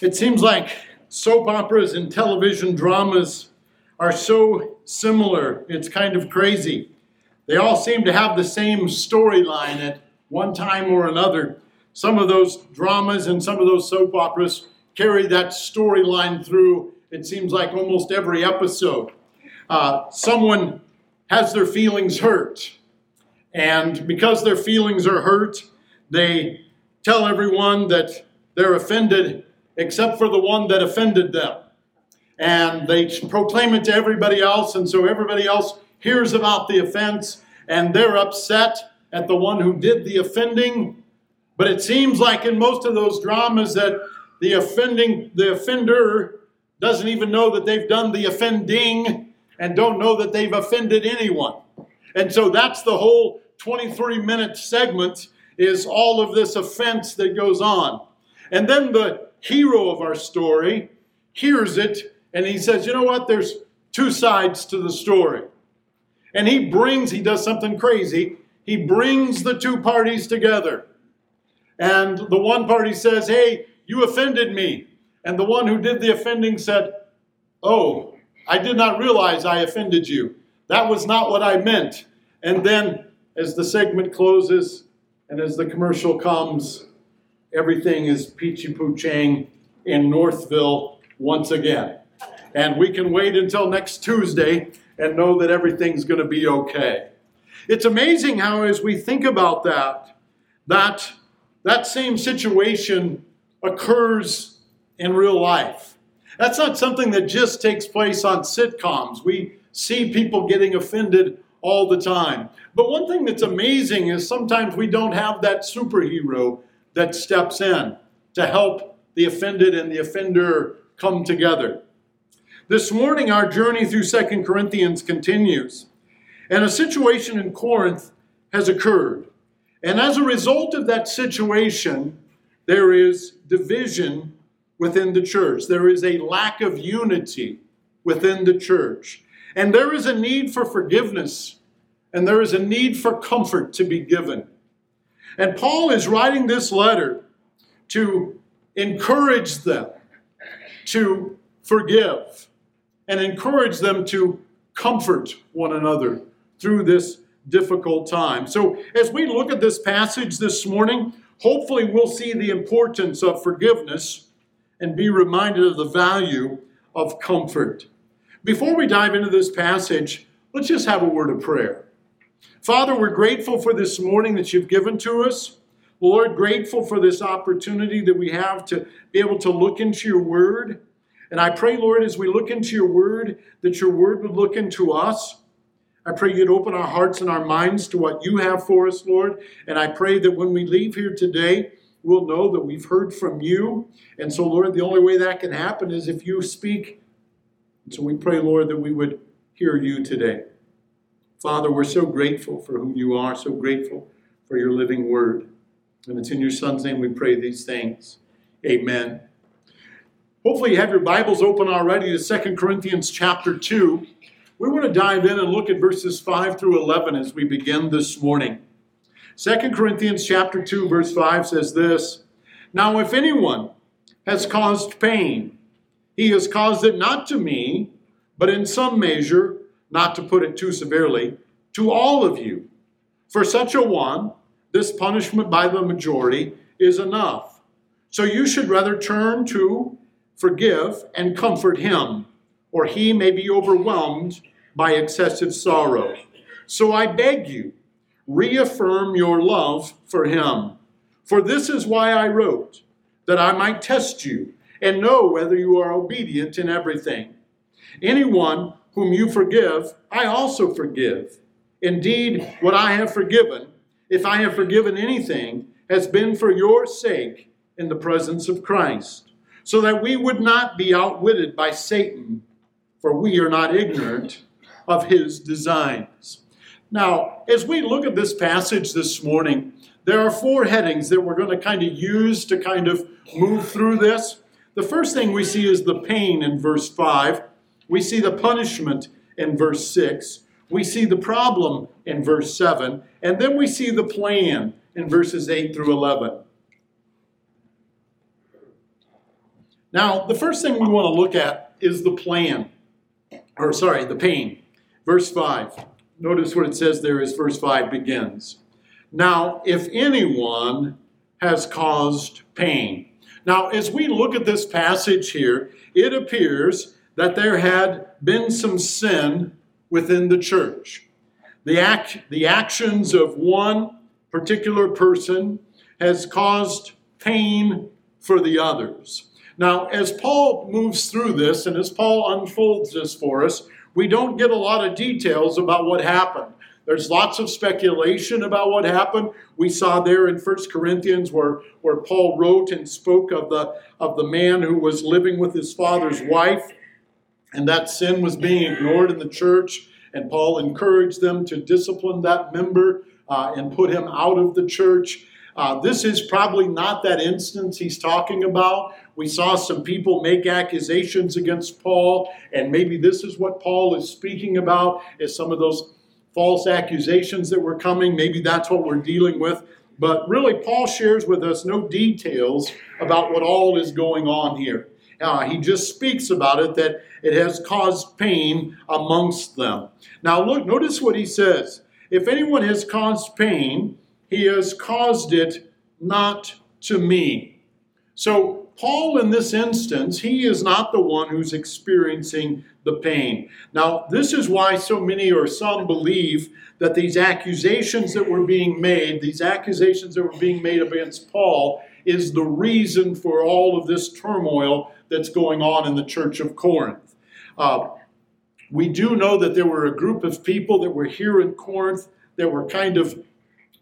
It seems like soap operas and television dramas are so similar, it's kind of crazy. They all seem to have the same storyline at one time or another. Some of those dramas and some of those soap operas carry that storyline through, it seems like almost every episode. Uh, someone has their feelings hurt, and because their feelings are hurt, they tell everyone that they're offended except for the one that offended them. And they proclaim it to everybody else, and so everybody else hears about the offense and they're upset at the one who did the offending. But it seems like in most of those dramas that the offending the offender doesn't even know that they've done the offending and don't know that they've offended anyone. And so that's the whole 23 minute segment is all of this offense that goes on. And then the hero of our story hears it and he says, You know what? There's two sides to the story. And he brings, he does something crazy. He brings the two parties together. And the one party says, Hey, you offended me. And the one who did the offending said, Oh, I did not realize I offended you. That was not what I meant. And then, as the segment closes and as the commercial comes, everything is peachy poochang in Northville once again. And we can wait until next Tuesday and know that everything's going to be okay. It's amazing how, as we think about that, that that same situation occurs in real life. That's not something that just takes place on sitcoms. We see people getting offended all the time. But one thing that's amazing is sometimes we don't have that superhero that steps in to help the offended and the offender come together. This morning, our journey through Second Corinthians continues. And a situation in Corinth has occurred. And as a result of that situation, there is division within the church. There is a lack of unity within the church. And there is a need for forgiveness, and there is a need for comfort to be given. And Paul is writing this letter to encourage them to forgive and encourage them to comfort one another through this difficult time. So, as we look at this passage this morning, hopefully we'll see the importance of forgiveness and be reminded of the value of comfort. Before we dive into this passage, let's just have a word of prayer. Father, we're grateful for this morning that you've given to us. Lord, grateful for this opportunity that we have to be able to look into your word. And I pray, Lord, as we look into your word, that your word would look into us. I pray you'd open our hearts and our minds to what you have for us, Lord. And I pray that when we leave here today, we'll know that we've heard from you. And so, Lord, the only way that can happen is if you speak. So we pray, Lord, that we would hear you today. Father, we're so grateful for who you are, so grateful for your living word. And it's in your Son's name we pray these things. Amen. Hopefully, you have your Bibles open already to Second Corinthians chapter 2. We want to dive in and look at verses 5 through 11 as we begin this morning. Second Corinthians chapter 2 verse 5 says this, Now if anyone has caused pain, he has caused it not to me, but in some measure, not to put it too severely, to all of you. For such a one, this punishment by the majority is enough. So you should rather turn to forgive, and comfort him, or he may be overwhelmed by excessive sorrow. So I beg you, reaffirm your love for him. For this is why I wrote, that I might test you and know whether you are obedient in everything. Anyone whom you forgive, I also forgive. Indeed, what I have forgiven, if I have forgiven anything, has been for your sake in the presence of Christ so that we would not be outwitted by Satan, for we are not ignorant of his designs. Now, as we look at this passage this morning, there are four headings that we're going to kind of use to kind of move through this. The first thing we see is the pain in verse 5. We see the punishment in verse 6. We see the problem in verse 7. And then we see the plan in verses 8 through 11. Now, the first thing we want to look at is the plan, or sorry, the pain. Verse 5. Notice what it says there as verse 5 begins. Now, if anyone has caused pain. Now, as we look at this passage here, it appears that there had been some sin within the church. The, act, the actions of one particular person has caused pain for the others. Now, as Paul moves through this and as Paul unfolds this for us, we don't get a lot of details about what happened. There's lots of speculation about what happened. We saw there in 1 Corinthians where, where Paul wrote and spoke of the, of the man who was living with his father's wife, and that sin was being ignored in the church. And Paul encouraged them to discipline that member uh, and put him out of the church. Uh, this is probably not that instance he's talking about. We saw some people make accusations against Paul, and maybe this is what Paul is speaking about, is some of those false accusations that were coming. Maybe that's what we're dealing with. But really, Paul shares with us no details about what all is going on here. Uh, he just speaks about it that it has caused pain amongst them. Now, look, notice what he says. If anyone has caused pain, he has caused it not to me. So Paul, in this instance, he is not the one who's experiencing the pain. Now, this is why so many or some believe that these accusations that were being made, these accusations that were being made against Paul, is the reason for all of this turmoil that's going on in the church of Corinth. Uh, we do know that there were a group of people that were here in Corinth that were kind of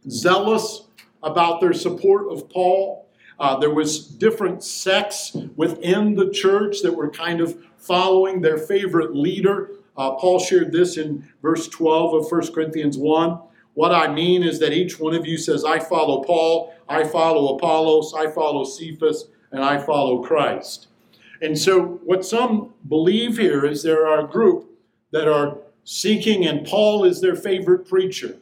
zealous about their support of Paul. Uh, there was different sects within the church that were kind of following their favorite leader. Uh, Paul shared this in verse 12 of 1 Corinthians 1. What I mean is that each one of you says, I follow Paul, I follow Apollos, I follow Cephas, and I follow Christ. And so, what some believe here is there are a group that are seeking, and Paul is their favorite preacher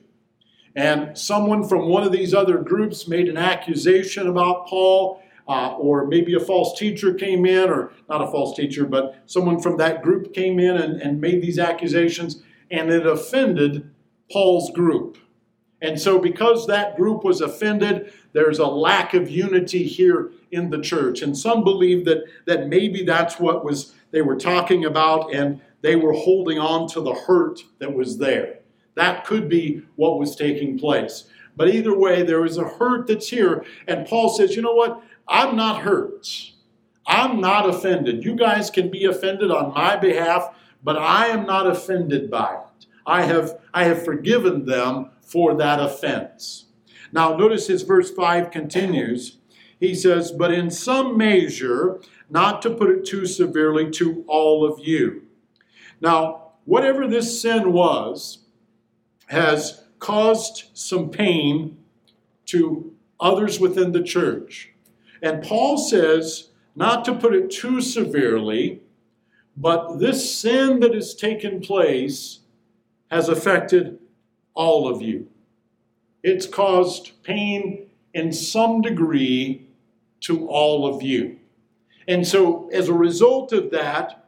and someone from one of these other groups made an accusation about Paul, uh, or maybe a false teacher came in, or not a false teacher, but someone from that group came in and, and made these accusations, and it offended Paul's group. And so, because that group was offended, there's a lack of unity here in the church. And some believe that, that maybe that's what was they were talking about, and they were holding on to the hurt that was there. That could be what was taking place. But either way, there is a hurt that's here. And Paul says, you know what? I'm not hurt. I'm not offended. You guys can be offended on my behalf, but I am not offended by it. I have, I have forgiven them for that offense. Now, notice his verse 5 continues. He says, But in some measure, not to put it too severely, to all of you. Now, whatever this sin was, has caused some pain to others within the church. And Paul says, not to put it too severely, but this sin that has taken place has affected all of you. It's caused pain in some degree to all of you. And so, as a result of that,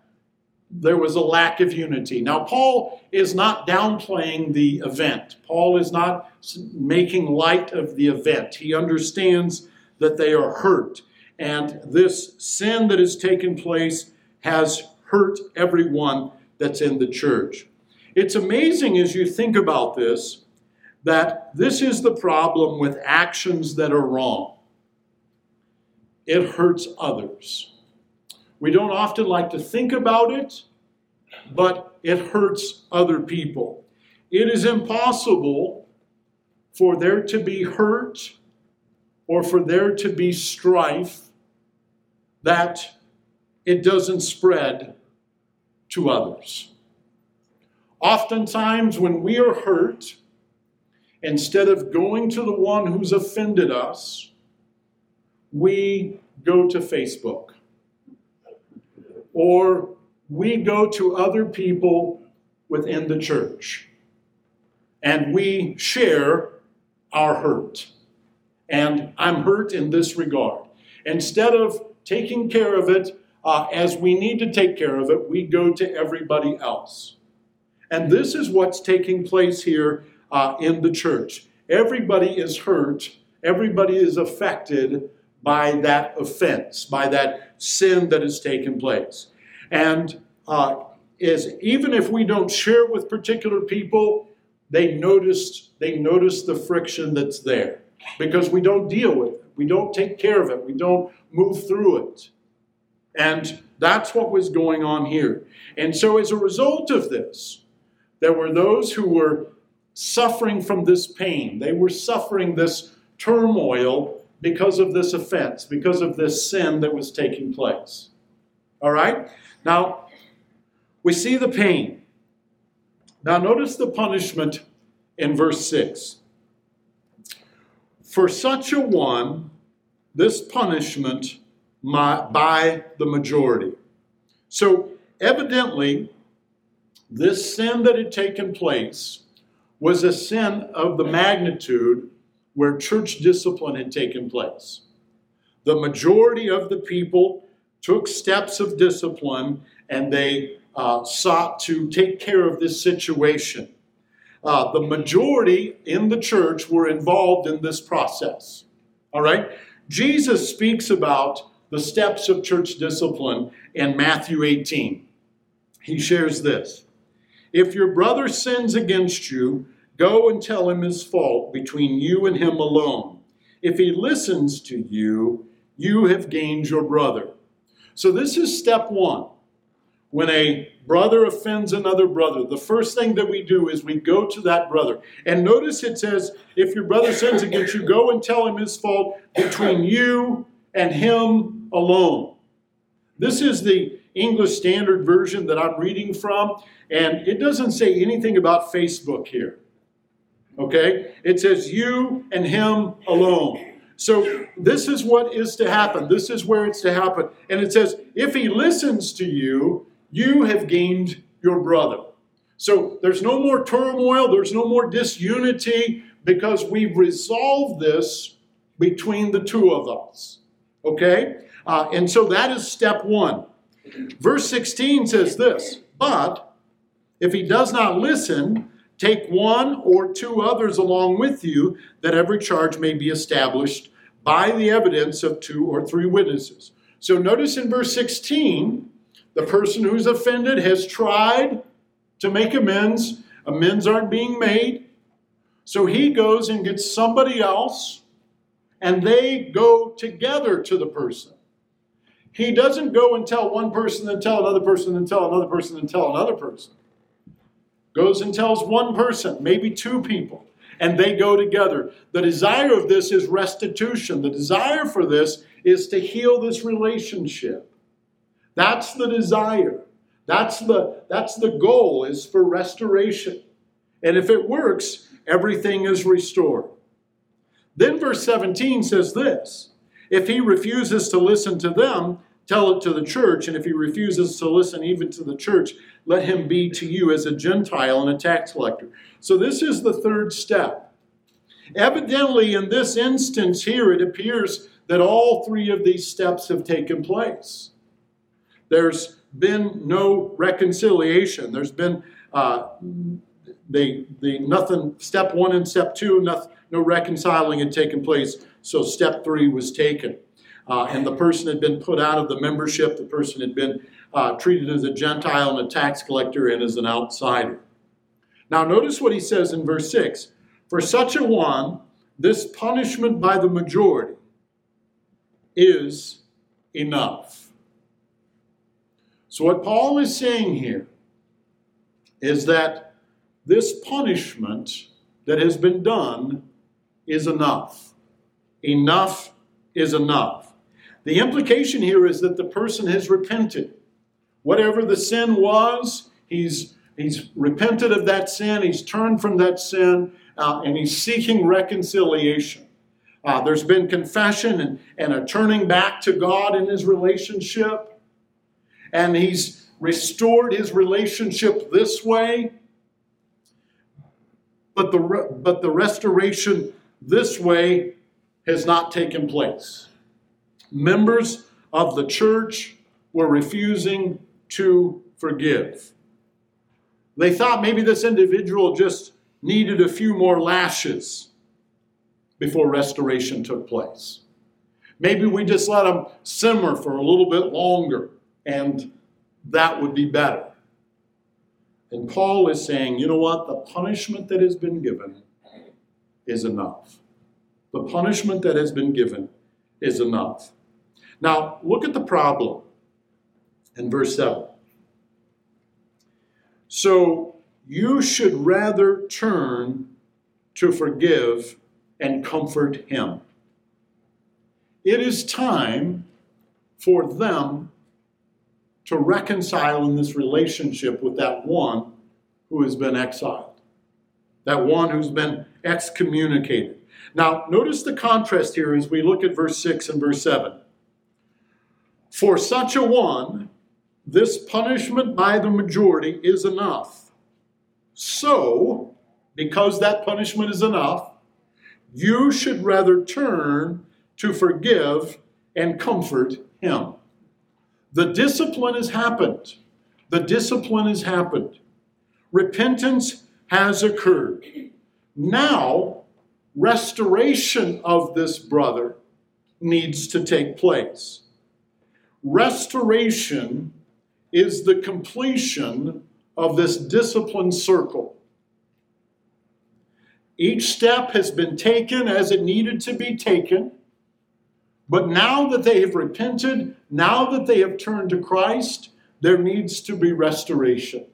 there was a lack of unity. Now, Paul is not downplaying the event. Paul is not making light of the event. He understands that they are hurt. And this sin that has taken place has hurt everyone that's in the church. It's amazing as you think about this that this is the problem with actions that are wrong. It hurts others. We don't often like to think about it, but it hurts other people. It is impossible for there to be hurt or for there to be strife that it doesn't spread to others. Oftentimes, when we are hurt, instead of going to the one who's offended us, we go to Facebook or we go to other people within the church and we share our hurt. And I'm hurt in this regard. Instead of taking care of it, uh, as we need to take care of it, we go to everybody else. And this is what's taking place here uh, in the church. Everybody is hurt, everybody is affected by that offense, by that sin that has taken place. And uh, is even if we don't share with particular people, they notice they notice the friction that's there because we don't deal with it, we don't take care of it, we don't move through it. And that's what was going on here. And so, as a result of this, there were those who were suffering from this pain. They were suffering this turmoil because of this offense, because of this sin that was taking place. All right? Now, we see the pain. Now, notice the punishment in verse 6. For such a one, this punishment by the majority. So, evidently, this sin that had taken place was a sin of the magnitude where church discipline had taken place. The majority of the people took steps of discipline and they uh, sought to take care of this situation. Uh, the majority in the church were involved in this process. All right? Jesus speaks about the steps of church discipline in Matthew 18. He shares this If your brother sins against you, go and tell him his fault between you and him alone. If he listens to you, you have gained your brother. So, this is step one. When a brother offends another brother, the first thing that we do is we go to that brother. And notice it says, if your brother sins against you, go and tell him his fault between you and him alone. This is the English Standard Version that I'm reading from, and it doesn't say anything about Facebook here. Okay? It says you and him alone. So this is what is to happen. This is where it's to happen. And it says, if he listens to you, you have gained your brother. So there's no more turmoil, there's no more disunity because we've resolved this between the two of us. Okay? Uh, and so that is step one. Verse 16 says this But if he does not listen, take one or two others along with you, that every charge may be established by the evidence of two or three witnesses. So notice in verse 16, the person who's offended has tried to make amends. Amends aren't being made. So he goes and gets somebody else, and they go together to the person. He doesn't go and tell one person, then tell another person, then tell another person, then tell another person. Goes and tells one person, maybe two people, and they go together. The desire of this is restitution. The desire for this is to heal this relationship. That's the desire. That's the, that's the goal is for restoration. And if it works, everything is restored. Then verse 17 says this If he refuses to listen to them, tell it to the church. And if he refuses to listen even to the church, let him be to you as a Gentile and a tax collector. So this is the third step. Evidently, in this instance here, it appears that all three of these steps have taken place. There's been no reconciliation. There's been uh, the, the nothing, step one and step two, nothing, no reconciling had taken place. So step three was taken. Uh, and the person had been put out of the membership. The person had been uh, treated as a Gentile and a tax collector and as an outsider. Now, notice what he says in verse 6 For such a one, this punishment by the majority is enough. So, what Paul is saying here is that this punishment that has been done is enough. Enough is enough. The implication here is that the person has repented. Whatever the sin was, he's, he's repented of that sin, he's turned from that sin, uh, and he's seeking reconciliation. Uh, there's been confession and, and a turning back to God in his relationship, and he's restored his relationship this way. But the, but the restoration this way has not taken place members of the church were refusing to forgive. They thought maybe this individual just needed a few more lashes before restoration took place. Maybe we just let them simmer for a little bit longer and that would be better. And Paul is saying, you know what? The punishment that has been given is enough. The punishment that has been given is enough. Now, look at the problem in verse 7. So, you should rather turn to forgive and comfort him. It is time for them to reconcile in this relationship with that one who has been exiled, that one who's been excommunicated. Now, notice the contrast here as we look at verse 6 and verse 7. For such a one, this punishment by the majority is enough. So, because that punishment is enough, you should rather turn to forgive and comfort him. The discipline has happened. The discipline has happened. Repentance has occurred. Now, restoration of this brother needs to take place. Restoration is the completion of this discipline circle. Each step has been taken as it needed to be taken. But now that they have repented, now that they have turned to Christ, there needs to be restoration.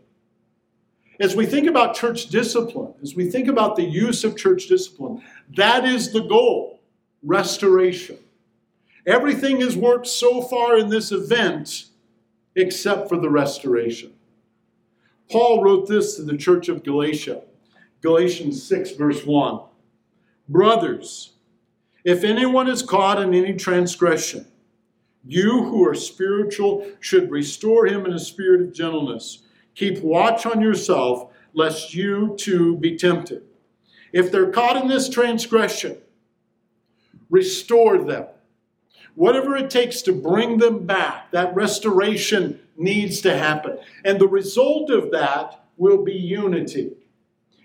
As we think about church discipline, as we think about the use of church discipline, that is the goal restoration. Everything has worked so far in this event except for the restoration. Paul wrote this to the church of Galatia, Galatians 6, verse 1. Brothers, if anyone is caught in any transgression, you who are spiritual should restore him in a spirit of gentleness. Keep watch on yourself, lest you too be tempted. If they're caught in this transgression, restore them. Whatever it takes to bring them back, that restoration needs to happen. And the result of that will be unity.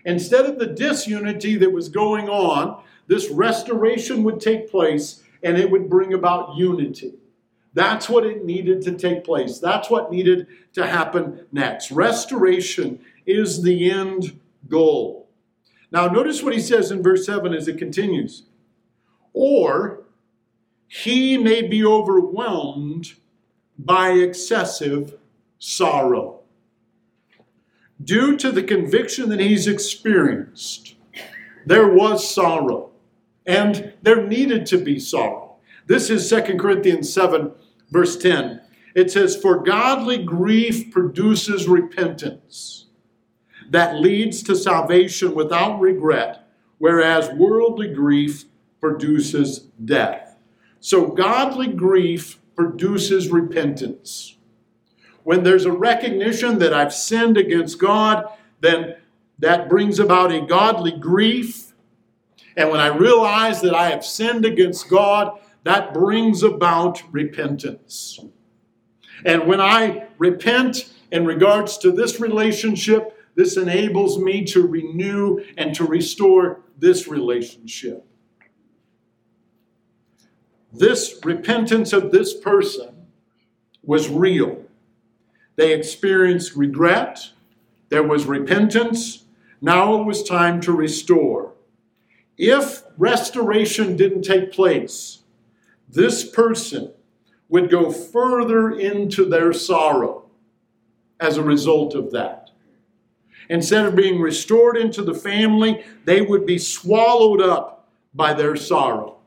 Instead of the disunity that was going on, this restoration would take place and it would bring about unity. That's what it needed to take place. That's what needed to happen next. Restoration is the end goal. Now, notice what he says in verse 7 as it continues. Or he may be overwhelmed by excessive sorrow. Due to the conviction that he's experienced, there was sorrow. And there needed to be sorrow. This is 2 Corinthians 7, verse 10. It says, For godly grief produces repentance that leads to salvation without regret, whereas worldly grief produces death. So, godly grief produces repentance. When there's a recognition that I've sinned against God, then that brings about a godly grief and when I realize that I have sinned against God, that brings about repentance. And when I repent in regards to this relationship, this enables me to renew and to restore this relationship. This repentance of this person was real. They experienced regret, there was repentance. Now it was time to restore. If restoration didn't take place, this person would go further into their sorrow as a result of that. Instead of being restored into the family, they would be swallowed up by their sorrow.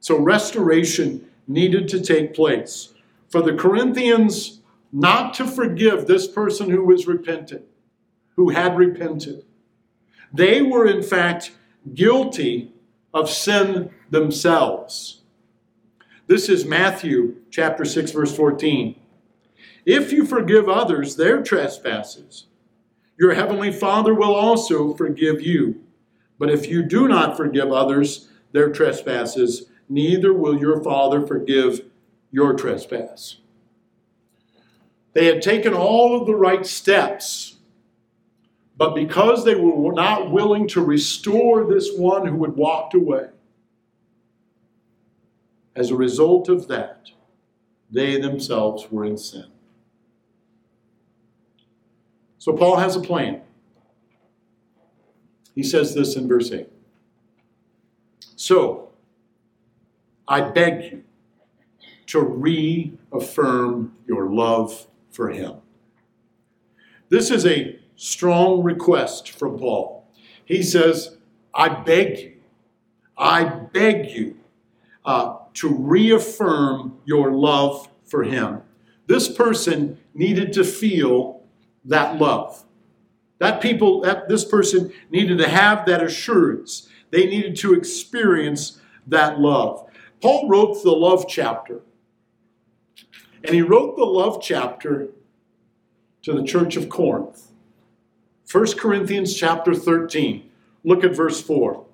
So, restoration needed to take place. For the Corinthians not to forgive this person who was repentant, who had repented, they were, in fact, guilty of sin themselves. This is Matthew chapter 6, verse 14. If you forgive others their trespasses, your heavenly Father will also forgive you. But if you do not forgive others their trespasses, neither will your Father forgive your trespass. They had taken all of the right steps, but because they were not willing to restore this one who had walked away, as a result of that, they themselves were in sin. So Paul has a plan. He says this in verse 8. So, I beg you to reaffirm your love for him. This is a strong request from Paul. He says, I beg you, I beg you uh, to reaffirm your love for him. This person needed to feel that love. That people, that this person needed to have that assurance. They needed to experience that love. Paul wrote the love chapter. And he wrote the love chapter to the church of Corinth. 1 Corinthians chapter 13. Look at verse 4.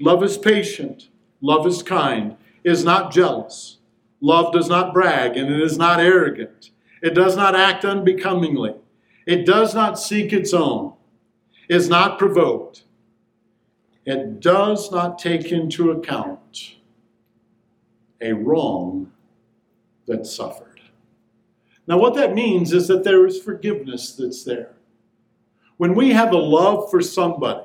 Love is patient, love is kind, is not jealous. Love does not brag, and it is not arrogant. It does not act unbecomingly. It does not seek its own, is not provoked. It does not take into account a wrong that suffered. Now, what that means is that there is forgiveness that's there. When we have a love for somebody,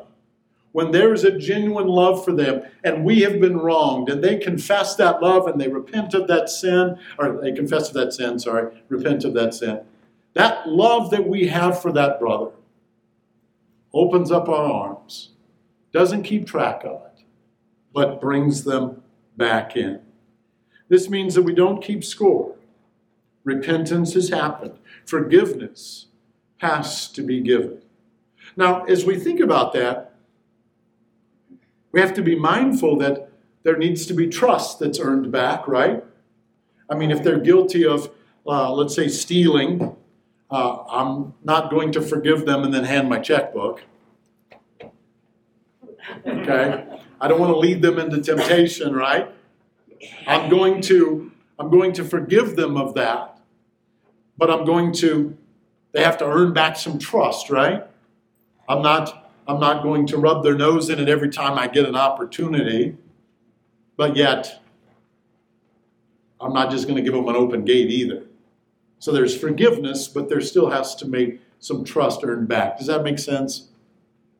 when there is a genuine love for them and we have been wronged and they confess that love and they repent of that sin, or they confess of that sin, sorry, repent of that sin, that love that we have for that brother opens up our arms, doesn't keep track of it, but brings them back in. This means that we don't keep score. Repentance has happened. Forgiveness has to be given. Now, as we think about that, we have to be mindful that there needs to be trust that's earned back, right? I mean, if they're guilty of, uh, let's say, stealing, uh, I'm not going to forgive them and then hand my checkbook. Okay? I don't want to lead them into temptation, right? I'm going to I'm going to forgive them of that. But I'm going to they have to earn back some trust, right? I'm not I'm not going to rub their nose in it every time I get an opportunity. But yet I'm not just going to give them an open gate either. So there's forgiveness, but there still has to be some trust earned back. Does that make sense?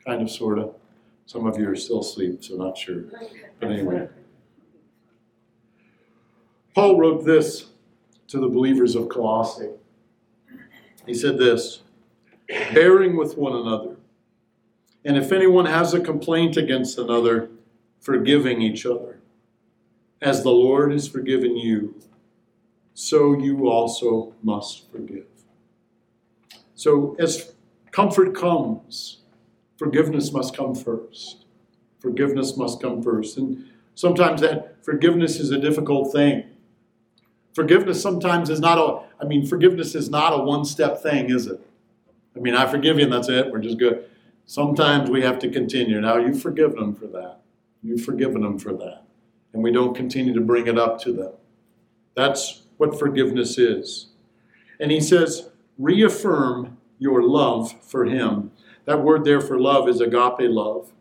Kind of, sort of. Some of you are still asleep, so not sure. But anyway. Paul wrote this to the believers of Colossae. He said this bearing with one another. And if anyone has a complaint against another, forgiving each other. As the Lord has forgiven you, so you also must forgive. So, as comfort comes, forgiveness must come first. Forgiveness must come first. And sometimes that forgiveness is a difficult thing. Forgiveness sometimes is not a, I mean, forgiveness is not a one step thing, is it? I mean, I forgive you and that's it, we're just good. Sometimes we have to continue. Now, you've forgiven them for that. You've forgiven them for that. And we don't continue to bring it up to them. That's what forgiveness is. And he says, reaffirm your love for him. That word there for love is agape love.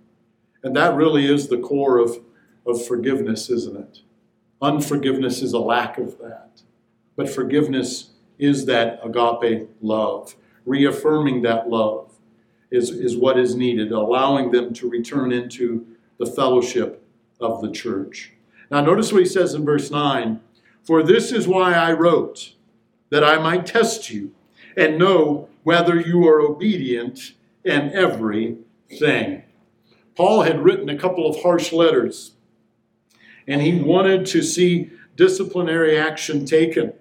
And that really is the core of, of forgiveness, isn't it? Unforgiveness is a lack of that. But forgiveness is that agape love. Reaffirming that love is, is what is needed, allowing them to return into the fellowship of the church. Now, notice what he says in verse 9 For this is why I wrote, that I might test you and know whether you are obedient in everything. Paul had written a couple of harsh letters and he wanted to see disciplinary action taken.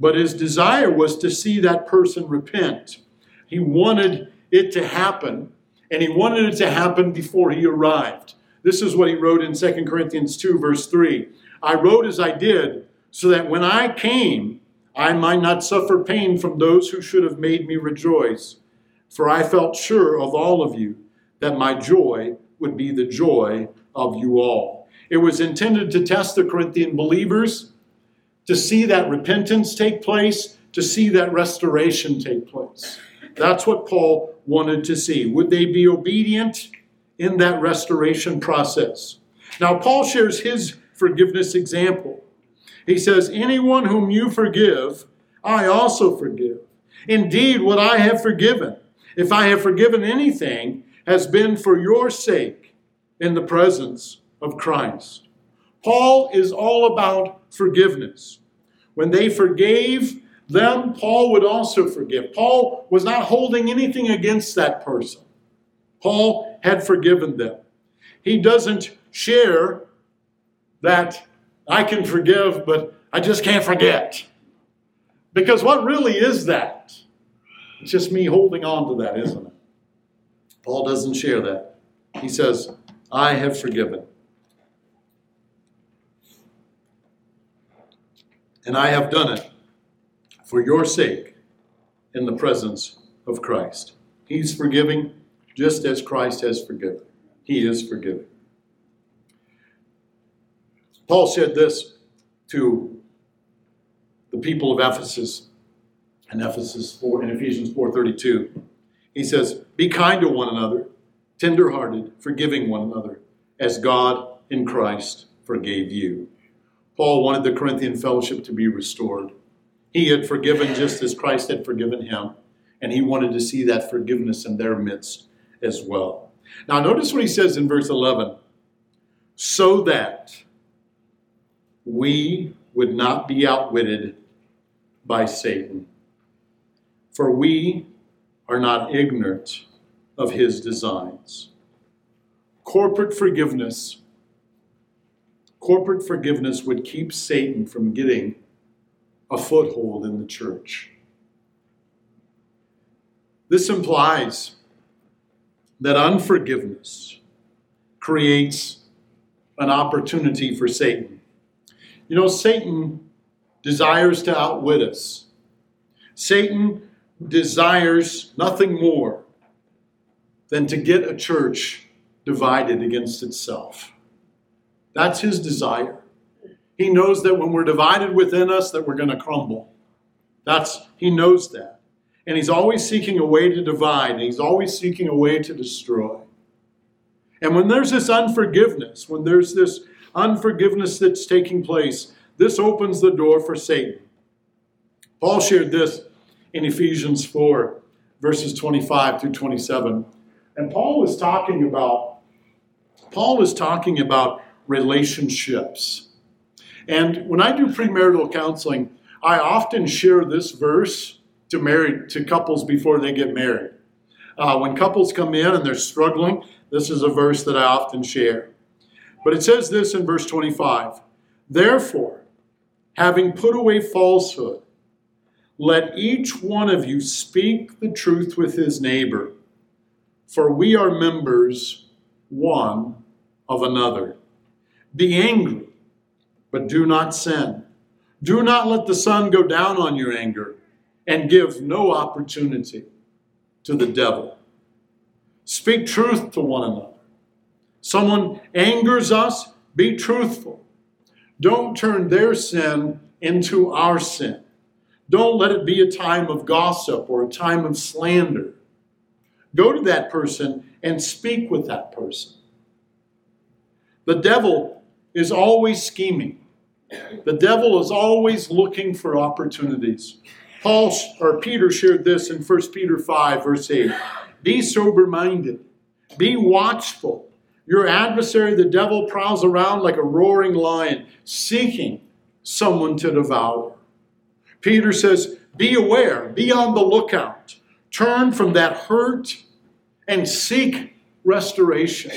But his desire was to see that person repent. He wanted it to happen, and he wanted it to happen before he arrived. This is what he wrote in 2 Corinthians 2, verse 3. I wrote as I did, so that when I came, I might not suffer pain from those who should have made me rejoice. For I felt sure of all of you that my joy would be the joy of you all. It was intended to test the Corinthian believers, to see that repentance take place, to see that restoration take place. That's what Paul wanted to see. Would they be obedient in that restoration process? Now, Paul shares his forgiveness example. He says, Anyone whom you forgive, I also forgive. Indeed, what I have forgiven, if I have forgiven anything, has been for your sake in the presence of Christ. Paul is all about forgiveness. When they forgave them, Paul would also forgive. Paul was not holding anything against that person. Paul had forgiven them. He doesn't share that I can forgive, but I just can't forget. Because what really is that? It's just me holding on to that, isn't it? Paul doesn't share that. He says, I have forgiven. And I have done it for your sake in the presence of Christ. He's forgiving just as Christ has forgiven. He is forgiving. Paul said this to the people of Ephesus in Ephesus 4 in Ephesians 4:32. He says, "Be kind to one another, tenderhearted, forgiving one another, as God in Christ forgave you." Paul wanted the Corinthian fellowship to be restored. He had forgiven just as Christ had forgiven him, and he wanted to see that forgiveness in their midst as well. Now, notice what he says in verse 11 so that we would not be outwitted by Satan. For we are not ignorant of his designs. Corporate forgiveness. Corporate forgiveness would keep Satan from getting a foothold in the church. This implies that unforgiveness creates an opportunity for Satan. You know, Satan desires to outwit us. Satan desires nothing more than to get a church divided against itself. That's his desire. He knows that when we're divided within us that we're going to crumble. That's he knows that. And he's always seeking a way to divide, and he's always seeking a way to destroy. And when there's this unforgiveness, when there's this unforgiveness that's taking place, this opens the door for Satan. Paul shared this in Ephesians 4, verses 25 through 27. And Paul was talking about Paul is talking about relationships. And when I do premarital counseling, I often share this verse to married to couples before they get married. Uh, when couples come in and they're struggling, this is a verse that I often share. But it says this in verse 25 Therefore, having put away falsehood, let each one of you speak the truth with his neighbor, for we are members one of another. Be angry but do not sin. Do not let the sun go down on your anger, and give no opportunity to the devil. Speak truth to one another. Someone angers us, be truthful. Don't turn their sin into our sin. Don't let it be a time of gossip or a time of slander. Go to that person and speak with that person. The devil is always scheming. The devil is always looking for opportunities. Paul or Peter shared this in 1 Peter 5, verse 8. Be sober minded, be watchful. Your adversary, the devil, prowls around like a roaring lion, seeking someone to devour. Peter says, Be aware, be on the lookout. Turn from that hurt and seek restoration.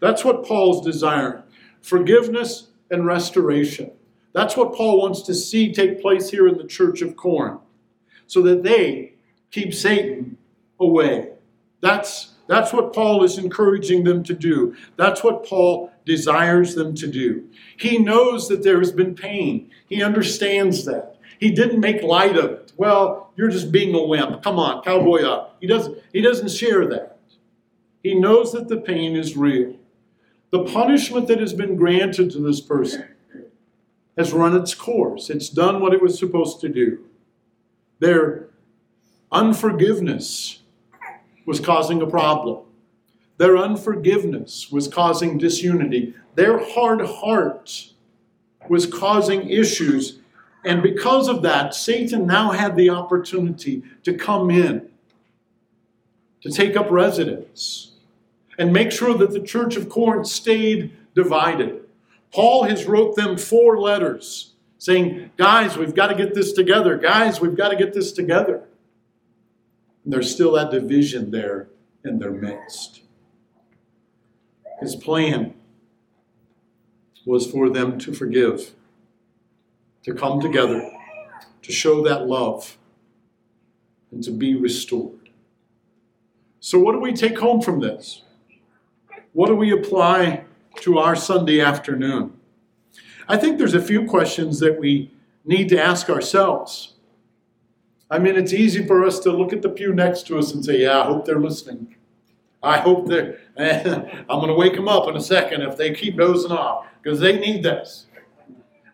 That's what Paul's desiring forgiveness and restoration. That's what Paul wants to see take place here in the church of Corinth, so that they keep Satan away. That's, that's what Paul is encouraging them to do. That's what Paul desires them to do. He knows that there has been pain, he understands that. He didn't make light of it. Well, you're just being a wimp. Come on, cowboy up. He doesn't, he doesn't share that. He knows that the pain is real the punishment that has been granted to this person has run its course. It's done what it was supposed to do. Their unforgiveness was causing a problem. Their unforgiveness was causing disunity. Their hard heart was causing issues. And because of that, Satan now had the opportunity to come in, to take up residence, and make sure that the church of Corinth stayed divided. Paul has wrote them four letters saying, guys, we've got to get this together. Guys, we've got to get this together. And there's still that division there in their midst. His plan was for them to forgive, to come together, to show that love, and to be restored. So, what do we take home from this? What do we apply to our Sunday afternoon? I think there's a few questions that we need to ask ourselves. I mean, it's easy for us to look at the pew next to us and say, Yeah, I hope they're listening. I hope they're, I'm going to wake them up in a second if they keep dozing off because they need this.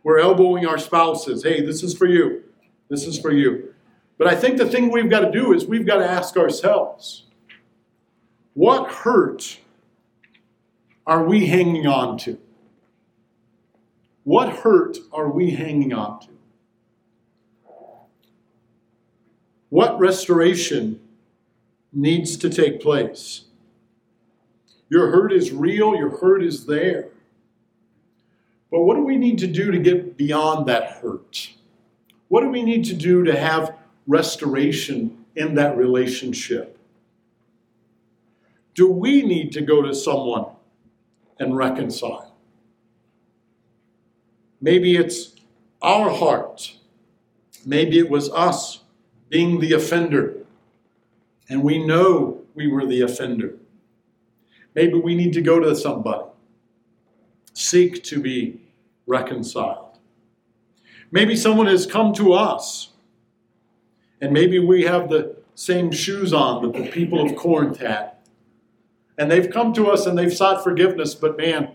We're elbowing our spouses. Hey, this is for you. This is for you. But I think the thing we've got to do is we've got to ask ourselves what hurt are we hanging on to? What hurt are we hanging on to? What restoration needs to take place? Your hurt is real, your hurt is there. But what do we need to do to get beyond that hurt? What do we need to do to have restoration in that relationship? Do we need to go to someone and reconcile? Maybe it's our heart. Maybe it was us being the offender, and we know we were the offender. Maybe we need to go to somebody, seek to be reconciled. Maybe someone has come to us, and maybe we have the same shoes on that the people of Corinth had. And they've come to us and they've sought forgiveness, but man,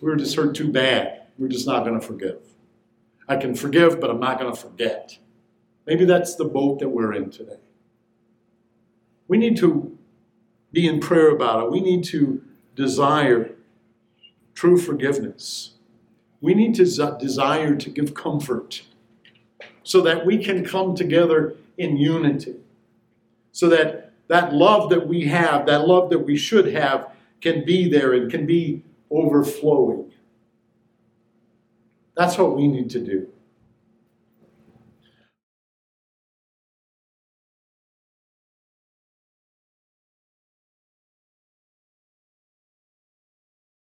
we were just hurt too bad. We're just not going to forgive. I can forgive, but I'm not going to forget. Maybe that's the boat that we're in today. We need to be in prayer about it. We need to desire true forgiveness. We need to desire to give comfort so that we can come together in unity. So that that love that we have, that love that we should have, can be there and can be overflowing. That's what we need to do.